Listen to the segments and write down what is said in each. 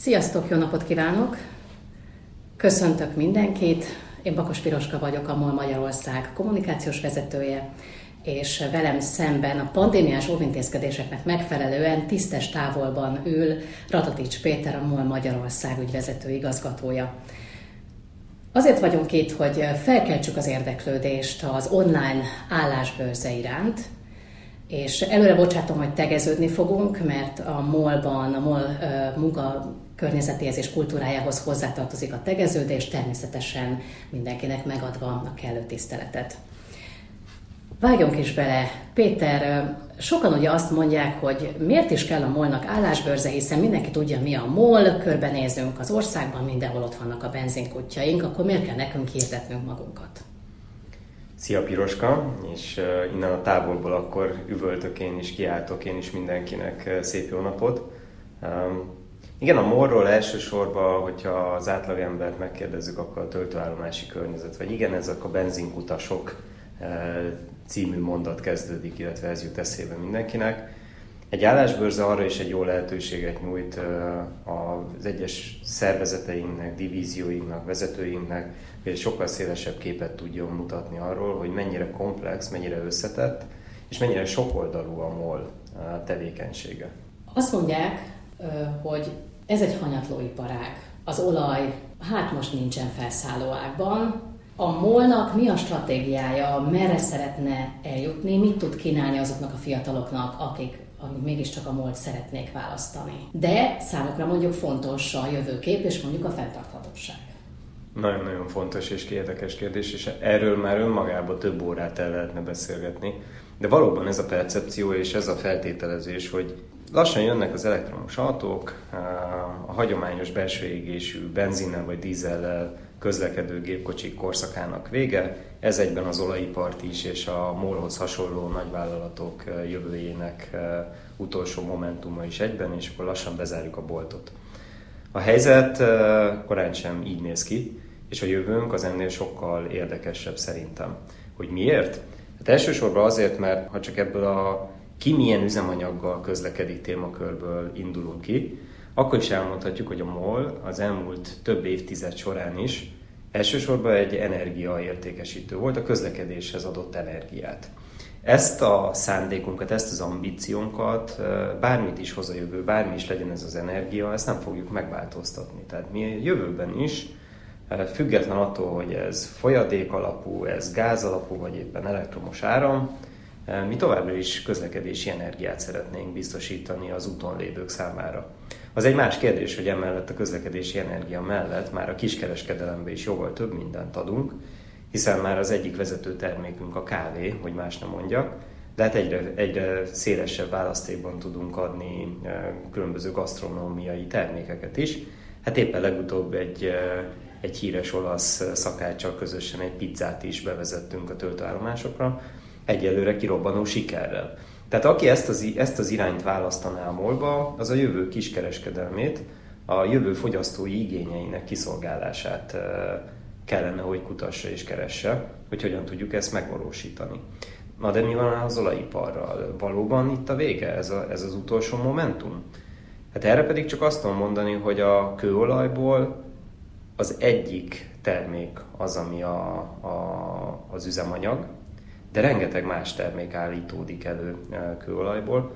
Sziasztok, jó napot kívánok! Köszöntök mindenkit! Én Bakos Piroska vagyok, a MOL Magyarország kommunikációs vezetője, és velem szemben a pandémiás óvintézkedéseknek megfelelően tisztes távolban ül Ratatics Péter, a MOL Magyarország ügyvezető igazgatója. Azért vagyunk itt, hogy felkeltsük az érdeklődést az online állásbőrze iránt, és előre bocsátom, hogy tegeződni fogunk, mert a MOL-ban, a MOL munka környezetéhez és kultúrájához hozzátartozik a tegeződés, természetesen mindenkinek megadva a kellő tiszteletet. Vágjunk is bele. Péter, sokan ugye azt mondják, hogy miért is kell a molnak állásbőrze, hiszen mindenki tudja, mi a mol, körbenézünk az országban, mindenhol ott vannak a benzinkutyaink, akkor miért kell nekünk hirdetnünk magunkat? Szia Piroska, és innen a távolból akkor üvöltök én is, kiáltok én is mindenkinek szép jó napot. Igen, a morról elsősorban, hogyha az embert megkérdezzük, akkor a töltőállomási környezet, vagy igen, ezek a benzinkutasok című mondat kezdődik, illetve ez jut eszébe mindenkinek. Egy állásbőrze arra is egy jó lehetőséget nyújt az egyes szervezeteinknek, divízióinknak, vezetőinknek, hogy egy sokkal szélesebb képet tudjon mutatni arról, hogy mennyire komplex, mennyire összetett, és mennyire sokoldalú a MOL tevékenysége. Azt mondják, hogy ez egy hanyatlóiparág. Az olaj, hát most nincsen felszállóágban, a molnak mi a stratégiája, merre szeretne eljutni, mit tud kínálni azoknak a fiataloknak, akik amik mégiscsak a molt szeretnék választani. De számukra mondjuk fontos a jövőkép és mondjuk a fenntarthatóság. Nagyon-nagyon fontos és érdekes kérdés, és erről már önmagában több órát el lehetne beszélgetni. De valóban ez a percepció és ez a feltételezés, hogy lassan jönnek az elektromos autók, a hagyományos belső égésű benzinnel vagy dízellel közlekedő gépkocsik korszakának vége, ez egyben az olajipart is és a MOL-hoz hasonló nagyvállalatok jövőjének utolsó momentuma is egyben, és akkor lassan bezárjuk a boltot. A helyzet korán sem így néz ki, és a jövőnk az ennél sokkal érdekesebb szerintem. Hogy miért? Hát elsősorban azért, mert ha csak ebből a ki milyen üzemanyaggal közlekedik témakörből indulunk ki, akkor is elmondhatjuk, hogy a MOL az elmúlt több évtized során is elsősorban egy energiaértékesítő volt, a közlekedéshez adott energiát. Ezt a szándékunkat, ezt az ambíciónkat, bármit is hoz a jövő, bármi is legyen ez az energia, ezt nem fogjuk megváltoztatni. Tehát mi jövőben is, független attól, hogy ez folyadék alapú, ez gáz alapú, vagy éppen elektromos áram, mi továbbra is közlekedési energiát szeretnénk biztosítani az úton lévők számára. Az egy más kérdés, hogy emellett a közlekedési energia mellett már a kiskereskedelembe is jóval több mindent adunk, hiszen már az egyik vezető termékünk a kávé, hogy más nem mondjak, de hát egyre, egyre szélesebb választékban tudunk adni különböző gasztronómiai termékeket is. Hát éppen legutóbb egy, egy híres olasz szakáccsal közösen egy pizzát is bevezettünk a töltőállomásokra, egyelőre kirobbanó sikerrel. Tehát aki ezt az, ezt az irányt választaná a molba, az a jövő kiskereskedelmét, a jövő fogyasztói igényeinek kiszolgálását kellene, hogy kutassa és keresse, hogy hogyan tudjuk ezt megvalósítani. Na de mi van az olajiparral? Valóban itt a vége? Ez, a, ez az utolsó momentum? Hát erre pedig csak azt tudom mondani, hogy a kőolajból az egyik termék az, ami a, a, az üzemanyag, de rengeteg más termék állítódik elő eh, kőolajból.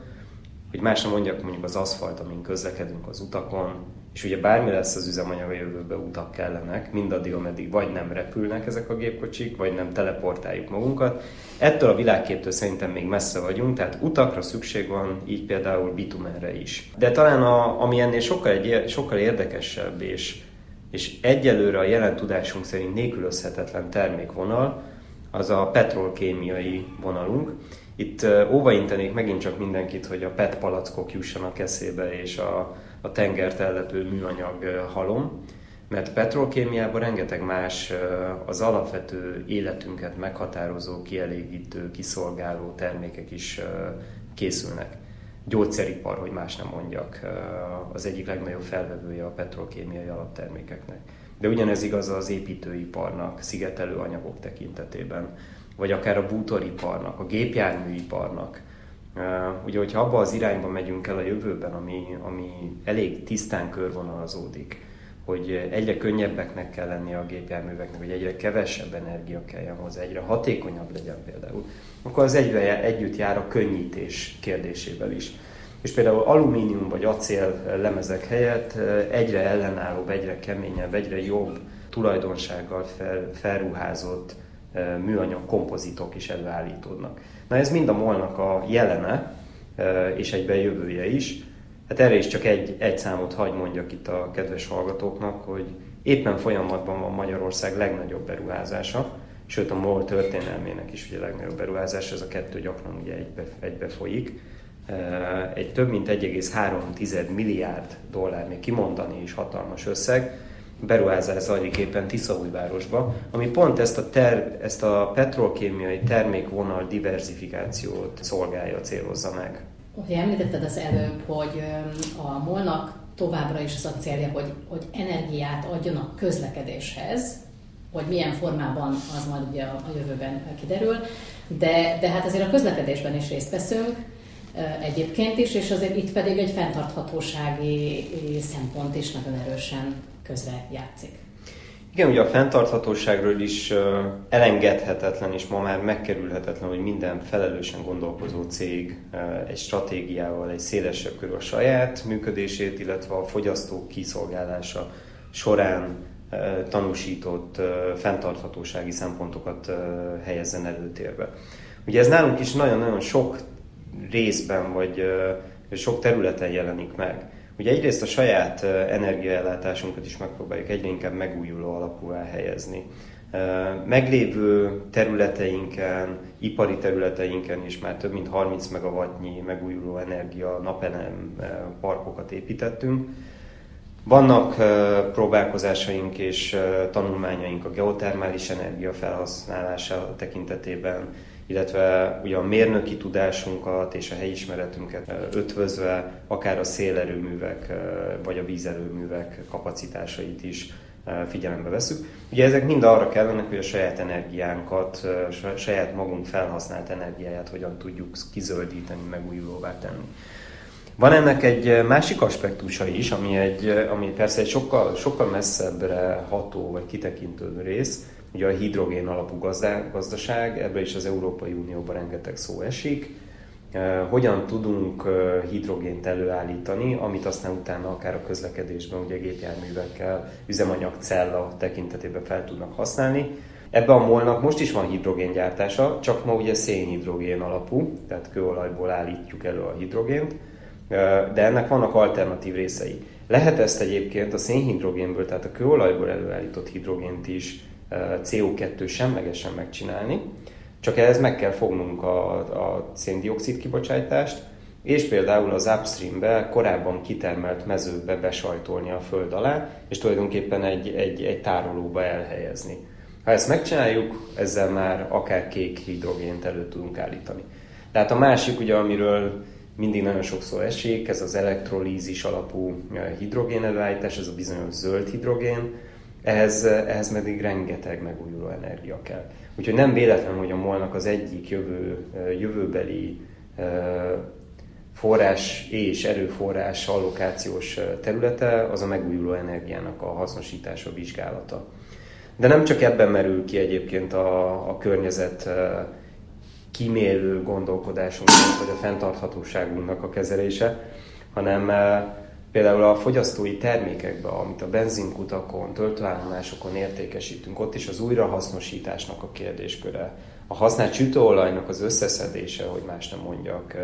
Hogy más nem mondjak, mondjuk az aszfalt, amin közlekedünk az utakon, és ugye bármi lesz az üzemanyag a jövőben utak kellenek, mindaddig, ameddig vagy nem repülnek ezek a gépkocsik, vagy nem teleportáljuk magunkat. Ettől a világképtől szerintem még messze vagyunk, tehát utakra szükség van, így például bitumenre is. De talán a, ami ennél sokkal, egy, sokkal érdekesebb, és, és egyelőre a jelen tudásunk szerint nélkülözhetetlen termékvonal, az a petrolkémiai vonalunk. Itt óvaintenék megint csak mindenkit, hogy a PET palackok jussanak eszébe, és a, a tengert ellepő műanyag halom, mert petrolkémiában rengeteg más az alapvető életünket meghatározó, kielégítő, kiszolgáló termékek is készülnek. Gyógyszeripar, hogy más nem mondjak, az egyik legnagyobb felvevője a petrolkémiai alaptermékeknek. De ugyanez igaz az építőiparnak, szigetelő anyagok tekintetében, vagy akár a bútoriparnak, a gépjárműiparnak, Ugye, hogyha abba az irányba megyünk el a jövőben, ami, ami elég tisztán körvonalazódik, hogy egyre könnyebbeknek kell lenni a gépjárműveknek, hogy egyre kevesebb energia kelljen hozzá, egyre hatékonyabb legyen például, akkor az egyre együtt jár a könnyítés kérdésével is. És például alumínium vagy acél lemezek helyett egyre ellenállóbb, egyre keményebb, egyre jobb tulajdonsággal fel, felruházott műanyag kompozitok is előállítódnak. Na ez mind a molnak a jelene, és egyben jövője is. Hát erre is csak egy, egy számot hagy mondjak itt a kedves hallgatóknak, hogy éppen folyamatban van Magyarország legnagyobb beruházása, sőt a MOL történelmének is ugye legnagyobb beruházás, ez a kettő gyakran ugye egybe, egybe folyik. Egy több mint 1,3 milliárd dollár, még kimondani is hatalmas összeg, beruházás zajlik éppen Tiszaújvárosba, ami pont ezt a, ter, ezt a petrolkémiai termékvonal diversifikációt szolgálja, célozza meg. Ugye említetted az előbb, hogy a molnak továbbra is az a célja, hogy, hogy energiát adjon a közlekedéshez, hogy milyen formában az majd ugye a jövőben kiderül, de, de hát azért a közlekedésben is részt veszünk, egyébként is, és azért itt pedig egy fenntarthatósági szempont is nagyon erősen közre játszik. Igen, ugye a fenntarthatóságról is elengedhetetlen, és ma már megkerülhetetlen, hogy minden felelősen gondolkozó cég egy stratégiával, egy szélesebb körül a saját működését, illetve a fogyasztók kiszolgálása során tanúsított fenntarthatósági szempontokat helyezzen előtérbe. Ugye ez nálunk is nagyon-nagyon sok részben, vagy sok területen jelenik meg. Ugye egyrészt a saját energiaellátásunkat is megpróbáljuk egyre inkább megújuló alapú helyezni. Meglévő területeinken, ipari területeinken is már több mint 30 megawattnyi megújuló energia napelem parkokat építettünk. Vannak próbálkozásaink és tanulmányaink a geotermális energia felhasználása tekintetében, illetve ugye a mérnöki tudásunkat és a helyismeretünket ötvözve akár a szélerőművek vagy a vízerőművek kapacitásait is figyelembe veszük. Ugye ezek mind arra kellenek, hogy a saját energiánkat, saját magunk felhasznált energiáját hogyan tudjuk kizöldíteni, megújulóvá tenni. Van ennek egy másik aspektusa is, ami, egy, ami persze egy sokkal, sokkal messzebbre ható vagy kitekintő rész, ugye a hidrogén alapú gazdaság, ebbe is az Európai Unióban rengeteg szó esik. Hogyan tudunk hidrogént előállítani, amit aztán utána akár a közlekedésben, ugye gépjárművekkel, üzemanyagcella tekintetében fel tudnak használni. Ebben a molnak most is van hidrogéngyártása, csak ma ugye szénhidrogén alapú, tehát kőolajból állítjuk elő a hidrogént, de ennek vannak alternatív részei. Lehet ezt egyébként a szénhidrogénből, tehát a kőolajból előállított hidrogént is CO2 semlegesen megcsinálni, csak ehhez meg kell fognunk a, a széndiokszid kibocsátást, és például az upstreambe korábban kitermelt mezőbe besajtolni a föld alá, és tulajdonképpen egy, egy, egy tárolóba elhelyezni. Ha ezt megcsináljuk, ezzel már akár kék hidrogént elő tudunk állítani. Tehát a másik, ugye, amiről mindig nagyon sokszor esik, ez az elektrolízis alapú hidrogén előállítás, ez a bizonyos zöld hidrogén, ehhez, ehhez pedig rengeteg megújuló energia kell. Úgyhogy nem véletlen, hogy a molnak az egyik jövő, jövőbeli forrás és erőforrás allokációs területe az a megújuló energiának a hasznosítása, vizsgálata. De nem csak ebben merül ki egyébként a, a környezet kimélő gondolkodásunk, vagy a fenntarthatóságunknak a kezelése, hanem például a fogyasztói termékekbe, amit a benzinkutakon, töltőállomásokon értékesítünk, ott is az újrahasznosításnak a kérdésköre, a használt sütőolajnak az összeszedése, hogy más nem mondjak,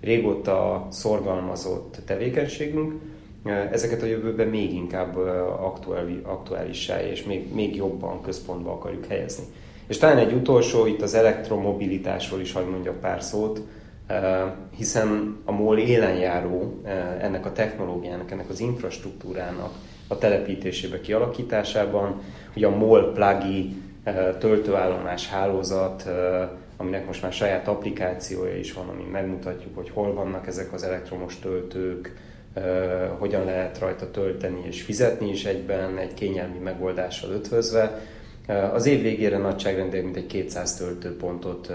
régóta szorgalmazott tevékenységünk, ezeket a jövőben még inkább aktuálissá és még, még jobban központba akarjuk helyezni. És talán egy utolsó, itt az elektromobilitásról is hagy mondjak pár szót, hiszen a MOL élenjáró ennek a technológiának, ennek az infrastruktúrának a telepítésébe, kialakításában. Ugye a MOL plagi töltőállomás hálózat, aminek most már saját applikációja is van, ami megmutatjuk, hogy hol vannak ezek az elektromos töltők, hogyan lehet rajta tölteni és fizetni is egyben, egy kényelmi megoldással ötvözve. Az év végére nagyságrendileg mintegy 200 töltőpontot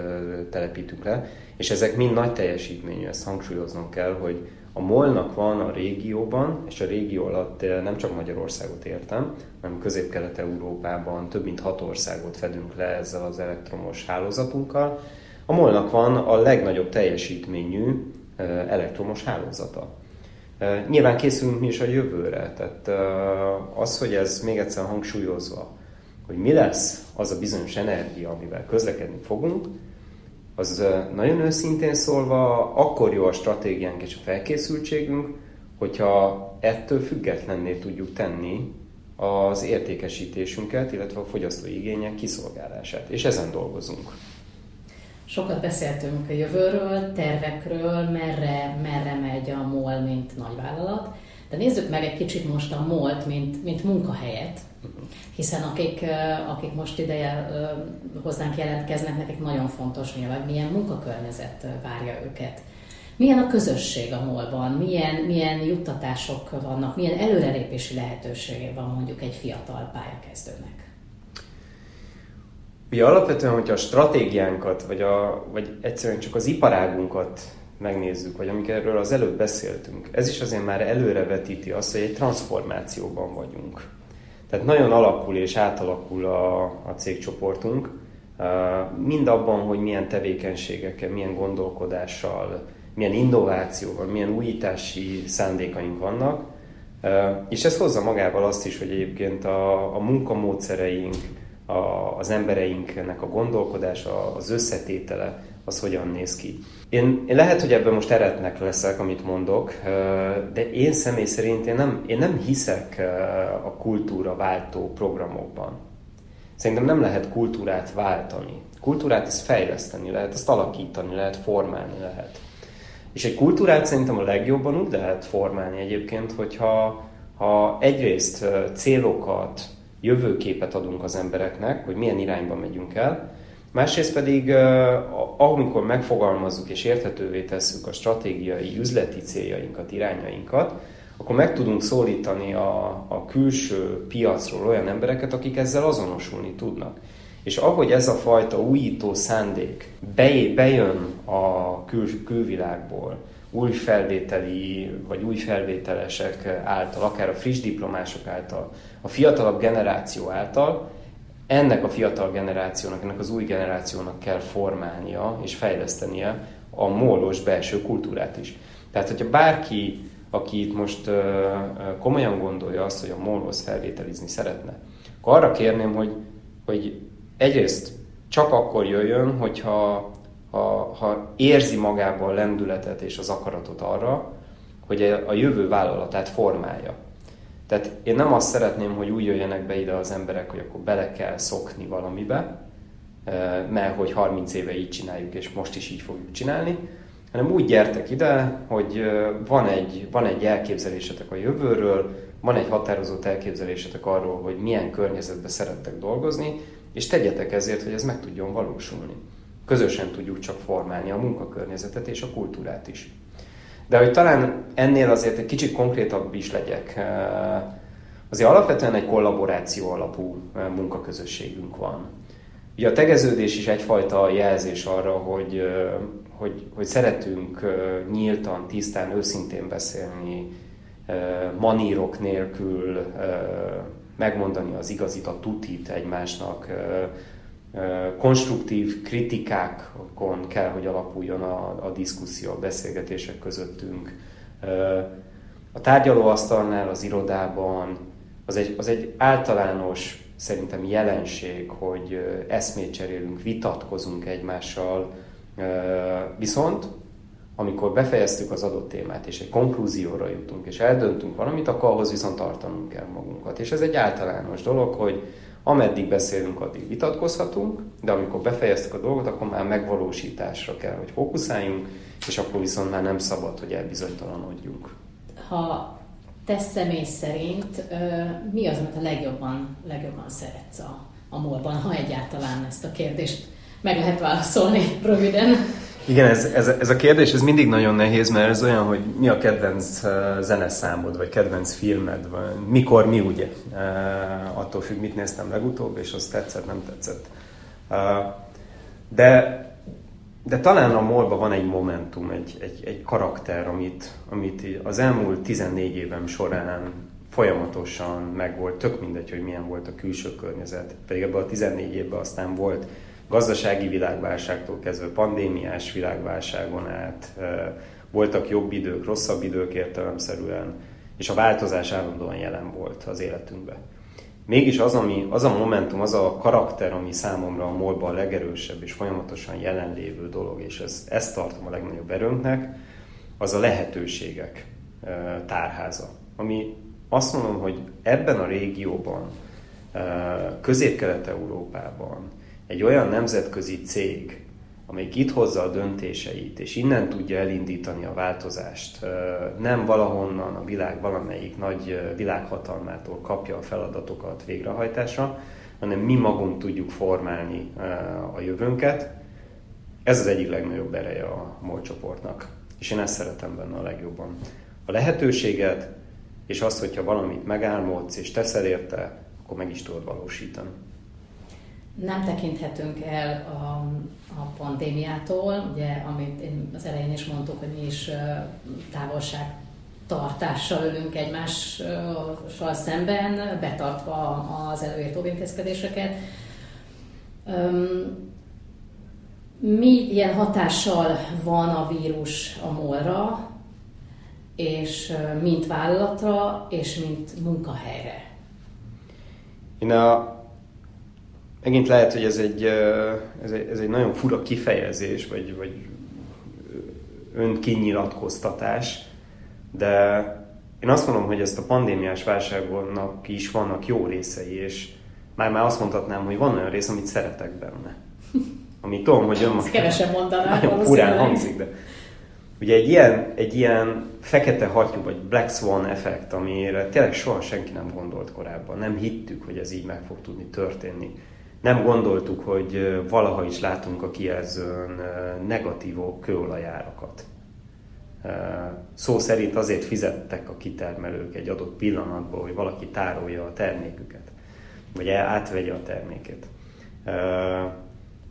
telepítünk le, és ezek mind nagy teljesítményű, ezt hangsúlyoznom kell, hogy a molnak van a régióban, és a régió alatt nem csak Magyarországot értem, hanem Közép-Kelet-Európában több mint hat országot fedünk le ezzel az elektromos hálózatunkkal. A molnak van a legnagyobb teljesítményű elektromos hálózata. Nyilván készülünk mi is a jövőre, tehát az, hogy ez még egyszer hangsúlyozva, hogy mi lesz az a bizonyos energia, amivel közlekedni fogunk, az nagyon őszintén szólva akkor jó a stratégiánk és a felkészültségünk, hogyha ettől függetlenné tudjuk tenni az értékesítésünket, illetve a fogyasztói igények kiszolgálását. És ezen dolgozunk. Sokat beszéltünk a jövőről, tervekről, merre, merre megy a MOL, mint nagyvállalat, de nézzük meg egy kicsit most a MOL-t, mint, mint munkahelyet, hiszen akik, akik most ideje hozzánk jelentkeznek, nekik nagyon fontos nyilván, milyen munkakörnyezet várja őket. Milyen a közösség a MOL-ban, milyen, milyen juttatások vannak, milyen előrelépési lehetősége van mondjuk egy fiatal pályakezdőnek? Ugye alapvetően, hogyha a stratégiánkat, vagy, a, vagy egyszerűen csak az iparágunkat megnézzük, vagy amikről az előbb beszéltünk, ez is azért már előrevetíti azt, hogy egy transformációban vagyunk. Tehát nagyon alakul és átalakul a, a cégcsoportunk, mind abban, hogy milyen tevékenységekkel, milyen gondolkodással, milyen innovációval, milyen újítási szándékaink vannak, és ez hozza magával azt is, hogy egyébként a, a munkamódszereink, a, az embereinknek a gondolkodása, az összetétele, az hogyan néz ki. Én, én lehet, hogy ebben most eretnek leszek, amit mondok, de én személy szerint én nem, én nem hiszek a kultúra váltó programokban. Szerintem nem lehet kultúrát váltani. Kultúrát is fejleszteni lehet, azt alakítani lehet, formálni lehet. És egy kultúrát szerintem a legjobban úgy lehet formálni egyébként, hogyha ha egyrészt célokat, jövőképet adunk az embereknek, hogy milyen irányba megyünk el, Másrészt pedig, amikor megfogalmazzuk és érthetővé tesszük a stratégiai, üzleti céljainkat, irányainkat, akkor meg tudunk szólítani a, a külső piacról olyan embereket, akik ezzel azonosulni tudnak. És ahogy ez a fajta újító szándék bejön a kül, külvilágból, új felvételi, vagy új felvételesek által, akár a friss diplomások által, a fiatalabb generáció által, ennek a fiatal generációnak, ennek az új generációnak kell formálnia és fejlesztenie a mólos belső kultúrát is. Tehát, hogyha bárki, aki itt most komolyan gondolja azt, hogy a mólhoz felvételizni szeretne, akkor arra kérném, hogy, hogy egyrészt csak akkor jöjjön, hogyha ha, ha érzi magában a lendületet és az akaratot arra, hogy a jövő vállalatát formálja. Tehát én nem azt szeretném, hogy úgy jöjjenek be ide az emberek, hogy akkor bele kell szokni valamibe, mert hogy 30 éve így csináljuk, és most is így fogjuk csinálni, hanem úgy gyertek ide, hogy van egy, van egy elképzelésetek a jövőről, van egy határozott elképzelésetek arról, hogy milyen környezetben szerettek dolgozni, és tegyetek ezért, hogy ez meg tudjon valósulni. Közösen tudjuk csak formálni a munkakörnyezetet és a kultúrát is. De hogy talán ennél azért egy kicsit konkrétabb is legyek. Eh, azért alapvetően egy kollaboráció alapú eh, munkaközösségünk van. Ugye a tegeződés is egyfajta jelzés arra, hogy, eh, hogy, hogy szeretünk nyíltan, tisztán, őszintén beszélni, manírok nélkül megmondani az igazit, a tutit egymásnak, konstruktív kritikákon kell, hogy alapuljon a, a diszkuszió, a beszélgetések közöttünk. A tárgyalóasztalnál, az irodában az egy, az egy általános szerintem jelenség, hogy eszmét cserélünk, vitatkozunk egymással, viszont amikor befejeztük az adott témát, és egy konklúzióra jutunk, és eldöntünk valamit, akkor ahhoz viszont tartanunk kell magunkat. És ez egy általános dolog, hogy Ameddig beszélünk, addig vitatkozhatunk, de amikor befejeztük a dolgot, akkor már megvalósításra kell, hogy fókuszáljunk, és akkor viszont már nem szabad, hogy elbizonytalanodjunk. Ha te személy szerint mi az, amit a legjobban, legjobban szeretsz a, a molban, ha egyáltalán ezt a kérdést meg lehet válaszolni röviden? Igen, ez, ez, ez a kérdés ez mindig nagyon nehéz, mert ez olyan, hogy mi a kedvenc zeneszámod, vagy kedvenc filmed, vagy mikor, mi ugye. Attól függ, mit néztem legutóbb, és az tetszett, nem tetszett. De, de talán a molban van egy momentum, egy, egy, egy karakter, amit, amit az elmúlt 14 évem során folyamatosan megvolt, tök mindegy, hogy milyen volt a külső környezet. Pedig ebben a 14 évben aztán volt gazdasági világválságtól kezdve pandémiás világválságon át, voltak jobb idők, rosszabb idők értelemszerűen, és a változás állandóan jelen volt az életünkben. Mégis az, ami, az a momentum, az a karakter, ami számomra a molban a legerősebb és folyamatosan jelenlévő dolog, és ez, ezt tartom a legnagyobb erőnknek, az a lehetőségek tárháza. Ami azt mondom, hogy ebben a régióban, Közép-Kelet-Európában egy olyan nemzetközi cég, amelyik itt hozza a döntéseit, és innen tudja elindítani a változást, nem valahonnan a világ valamelyik nagy világhatalmától kapja a feladatokat végrehajtásra, hanem mi magunk tudjuk formálni a jövőnket. Ez az egyik legnagyobb ereje a MOL csoportnak, és én ezt szeretem benne a legjobban. A lehetőséget, és azt, hogyha valamit megálmodsz és teszel érte, akkor meg is tudod valósítani nem tekinthetünk el a, a pandémiától, ugye, amit én az elején is mondtuk, hogy mi is távolság tartással ülünk egymással szemben, betartva az előírt óvintézkedéseket. Mi ilyen hatással van a vírus a molra, és mint vállalatra, és mint munkahelyre? Én a megint lehet, hogy ez egy, ez egy, ez egy nagyon fura kifejezés, vagy, vagy önkinyilatkoztatás, de én azt mondom, hogy ezt a pandémiás válságnak is vannak jó részei, és már már azt mondhatnám, hogy van olyan rész, amit szeretek benne. Ami tudom, hogy önmagában... Ezt kevesen mondanák Nagyon furán hangzik, de... Ugye egy ilyen, egy ilyen fekete hattyú, vagy Black Swan effekt, amire tényleg soha senki nem gondolt korábban. Nem hittük, hogy ez így meg fog tudni történni nem gondoltuk, hogy valaha is látunk a kijelzőn negatív kőolajárakat. Szó szerint azért fizettek a kitermelők egy adott pillanatban, hogy valaki tárolja a terméküket, vagy átvegye a termékét.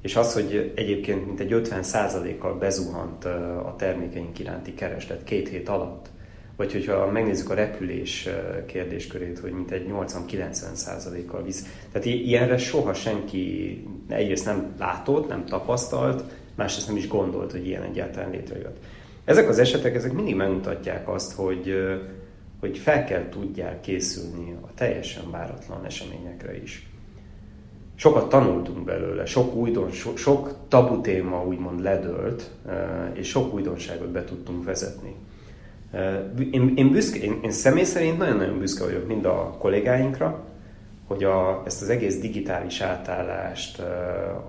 És az, hogy egyébként mintegy 50%-kal bezuhant a termékeink iránti kereslet két hét alatt, vagy hogyha megnézzük a repülés kérdéskörét, hogy mint egy 80-90 kal visz. Tehát ilyenre soha senki egyrészt nem látott, nem tapasztalt, másrészt nem is gondolt, hogy ilyen egyáltalán létrejött. Ezek az esetek, ezek mindig megmutatják azt, hogy, hogy fel kell tudják készülni a teljesen váratlan eseményekre is. Sokat tanultunk belőle, sok, újdon, so, sok tabu téma úgymond ledőlt, és sok újdonságot be tudtunk vezetni. Én, én, büszke, én, én személy szerint nagyon-nagyon büszke vagyok mind a kollégáinkra, hogy a, ezt az egész digitális átállást,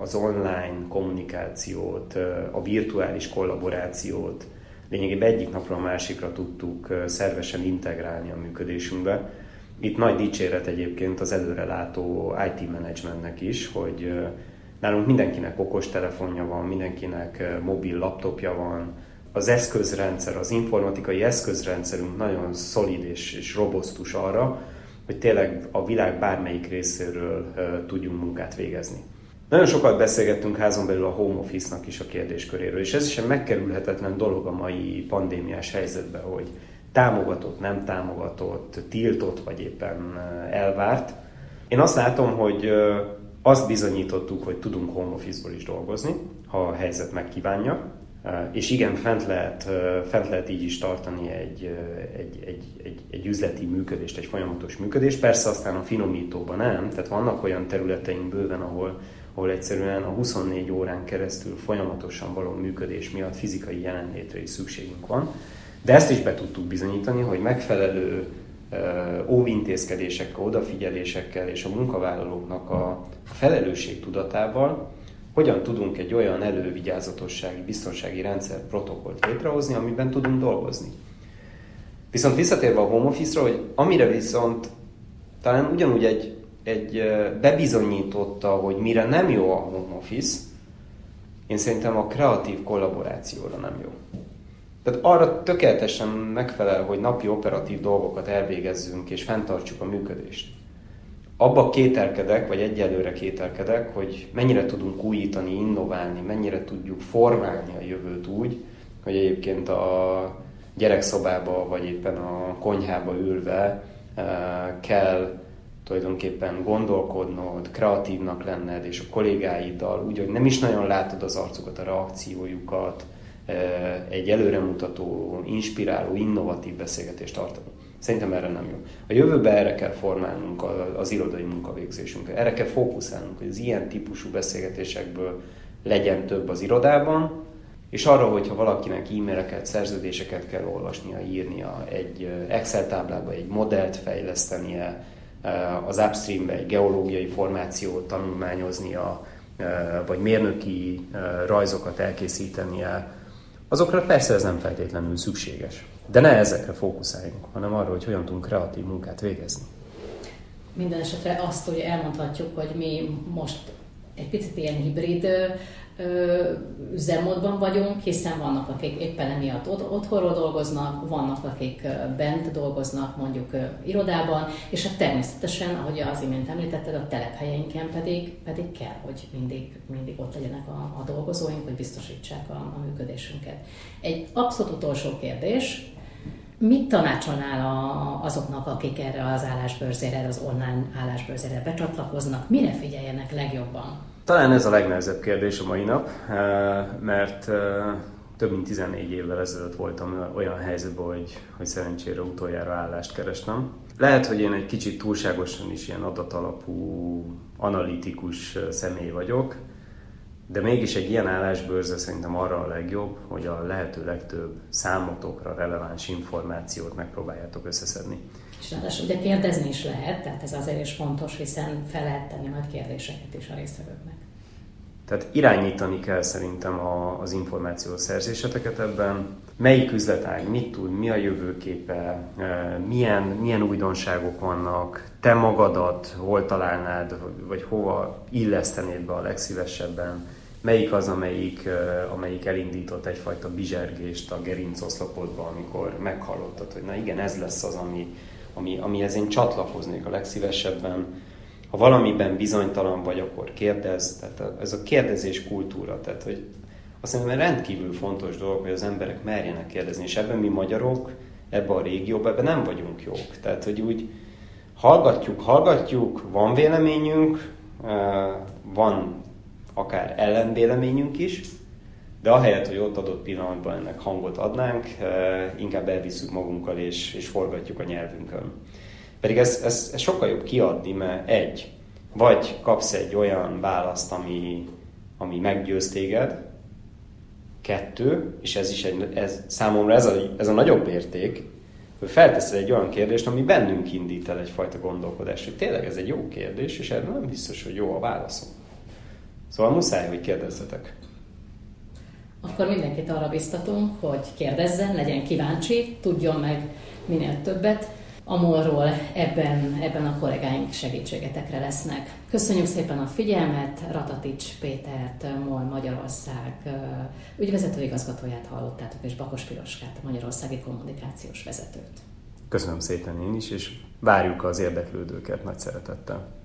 az online kommunikációt, a virtuális kollaborációt lényegében egyik napról a másikra tudtuk szervesen integrálni a működésünkbe. Itt nagy dicséret egyébként az előrelátó IT managementnek is, hogy nálunk mindenkinek okos telefonja van, mindenkinek mobil laptopja van, az eszközrendszer, az informatikai eszközrendszerünk nagyon szolid és, és robosztus arra, hogy tényleg a világ bármelyik részéről uh, tudjunk munkát végezni. Nagyon sokat beszélgettünk házon belül a home office-nak is a kérdésköréről, és ez is egy megkerülhetetlen dolog a mai pandémiás helyzetben, hogy támogatott, nem támogatott, tiltott vagy éppen elvárt. Én azt látom, hogy azt bizonyítottuk, hogy tudunk home office-ból is dolgozni, ha a helyzet megkívánja, és igen, fent lehet, fent lehet így is tartani egy, egy, egy, egy, egy üzleti működést, egy folyamatos működést. Persze aztán a finomítóban nem, tehát vannak olyan területeink bőven, ahol, ahol egyszerűen a 24 órán keresztül folyamatosan való működés miatt fizikai jelenlétre is szükségünk van. De ezt is be tudtuk bizonyítani, hogy megfelelő óvintézkedésekkel, odafigyelésekkel és a munkavállalóknak a felelősség tudatával hogyan tudunk egy olyan elővigyázatossági, biztonsági rendszer protokollt létrehozni, amiben tudunk dolgozni. Viszont visszatérve a home office-ra, hogy amire viszont talán ugyanúgy egy, egy bebizonyította, hogy mire nem jó a home office, én szerintem a kreatív kollaborációra nem jó. Tehát arra tökéletesen megfelel, hogy napi operatív dolgokat elvégezzünk és fenntartsuk a működést. Abba kételkedek, vagy egyelőre kételkedek, hogy mennyire tudunk újítani, innoválni, mennyire tudjuk formálni a jövőt úgy, hogy egyébként a gyerekszobába, vagy éppen a konyhába ülve eh, kell tulajdonképpen gondolkodnod, kreatívnak lenned, és a kollégáiddal úgy, hogy nem is nagyon látod az arcukat, a reakciójukat, egy előremutató, inspiráló, innovatív beszélgetést. Szerintem erre nem jó. A jövőben erre kell formálnunk az irodai munkavégzésünket. Erre kell fókuszálnunk, hogy az ilyen típusú beszélgetésekből legyen több az irodában, és arra, hogyha valakinek e-maileket, szerződéseket kell olvasnia, írnia, egy Excel táblába egy modellt fejlesztenie, az upstreambe egy geológiai formációt tanulmányoznia, vagy mérnöki rajzokat elkészítenie, azokra persze ez nem feltétlenül szükséges. De ne ezekre fókuszáljunk, hanem arra, hogy hogyan tudunk kreatív munkát végezni. Minden esetre azt ugye elmondhatjuk, hogy mi most egy picit ilyen hibrid üzemmódban vagyunk, hiszen vannak, akik éppen emiatt otthonról dolgoznak, vannak, akik bent dolgoznak, mondjuk irodában, és hát természetesen, ahogy az imént említetted, a telephelyeinken pedig, pedig kell, hogy mindig, mindig ott legyenek a, a dolgozóink, hogy biztosítsák a, a működésünket. Egy abszolút utolsó kérdés, Mit tanácsolnál azoknak, akik erre az állásbőrzére, az online állásbőrzére becsatlakoznak? Mire figyeljenek legjobban? Talán ez a legnehezebb kérdés a mai nap, eh, mert eh, több mint 14 évvel ezelőtt voltam olyan helyzetben, hogy, hogy szerencsére utoljára állást kerestem. Lehet, hogy én egy kicsit túlságosan is ilyen adatalapú, analitikus eh, személy vagyok, de mégis egy ilyen állásbőrze szerintem arra a legjobb, hogy a lehető legtöbb számotokra releváns információt megpróbáljátok összeszedni. És ráadásul ugye kérdezni is lehet, tehát ez azért is fontos, hiszen fel lehet tenni majd kérdéseket is a résztvevőknek. Tehát irányítani kell szerintem a, az szerzéseteket ebben. Melyik üzletág mit tud, mi a jövőképe, e, milyen, milyen újdonságok vannak, te magadat hol találnád, vagy hova illesztenéd be a legszívesebben, melyik az, amelyik, e, amelyik elindított egyfajta bizsergést a gerincoszlopodba, amikor meghallottad, hogy na igen, ez lesz az, ami, ami, amihez én csatlakoznék a legszívesebben. Ha valamiben bizonytalan vagy, akkor kérdez. Tehát ez a kérdezés kultúra. Tehát, hogy azt hiszem, rendkívül fontos dolog, hogy az emberek merjenek kérdezni, és ebben mi magyarok, ebben a régióban, ebben nem vagyunk jók. Tehát, hogy úgy hallgatjuk, hallgatjuk, van véleményünk, van akár ellenvéleményünk is, de ahelyett, hogy ott adott pillanatban ennek hangot adnánk, inkább elviszük magunkkal és, és forgatjuk a nyelvünkön. Pedig ez, ez, ez sokkal jobb kiadni, mert egy, vagy kapsz egy olyan választ, ami, ami meggyőz téged, kettő, és ez is egy, ez, számomra ez a, ez a nagyobb érték, hogy felteszed egy olyan kérdést, ami bennünk indít el egyfajta gondolkodást, hogy tényleg ez egy jó kérdés, és erre nem biztos, hogy jó a válaszom. Szóval muszáj, hogy kérdezzetek akkor mindenkit arra biztatunk, hogy kérdezzen, legyen kíváncsi, tudjon meg minél többet. Amolról ebben, ebben a kollégáink segítségetekre lesznek. Köszönjük szépen a figyelmet, Ratatics Pétert, MOL Magyarország ügyvezető igazgatóját hallottátok, és Bakos Piroskát, a Magyarországi Kommunikációs Vezetőt. Köszönöm szépen én is, és várjuk az érdeklődőket nagy szeretettel.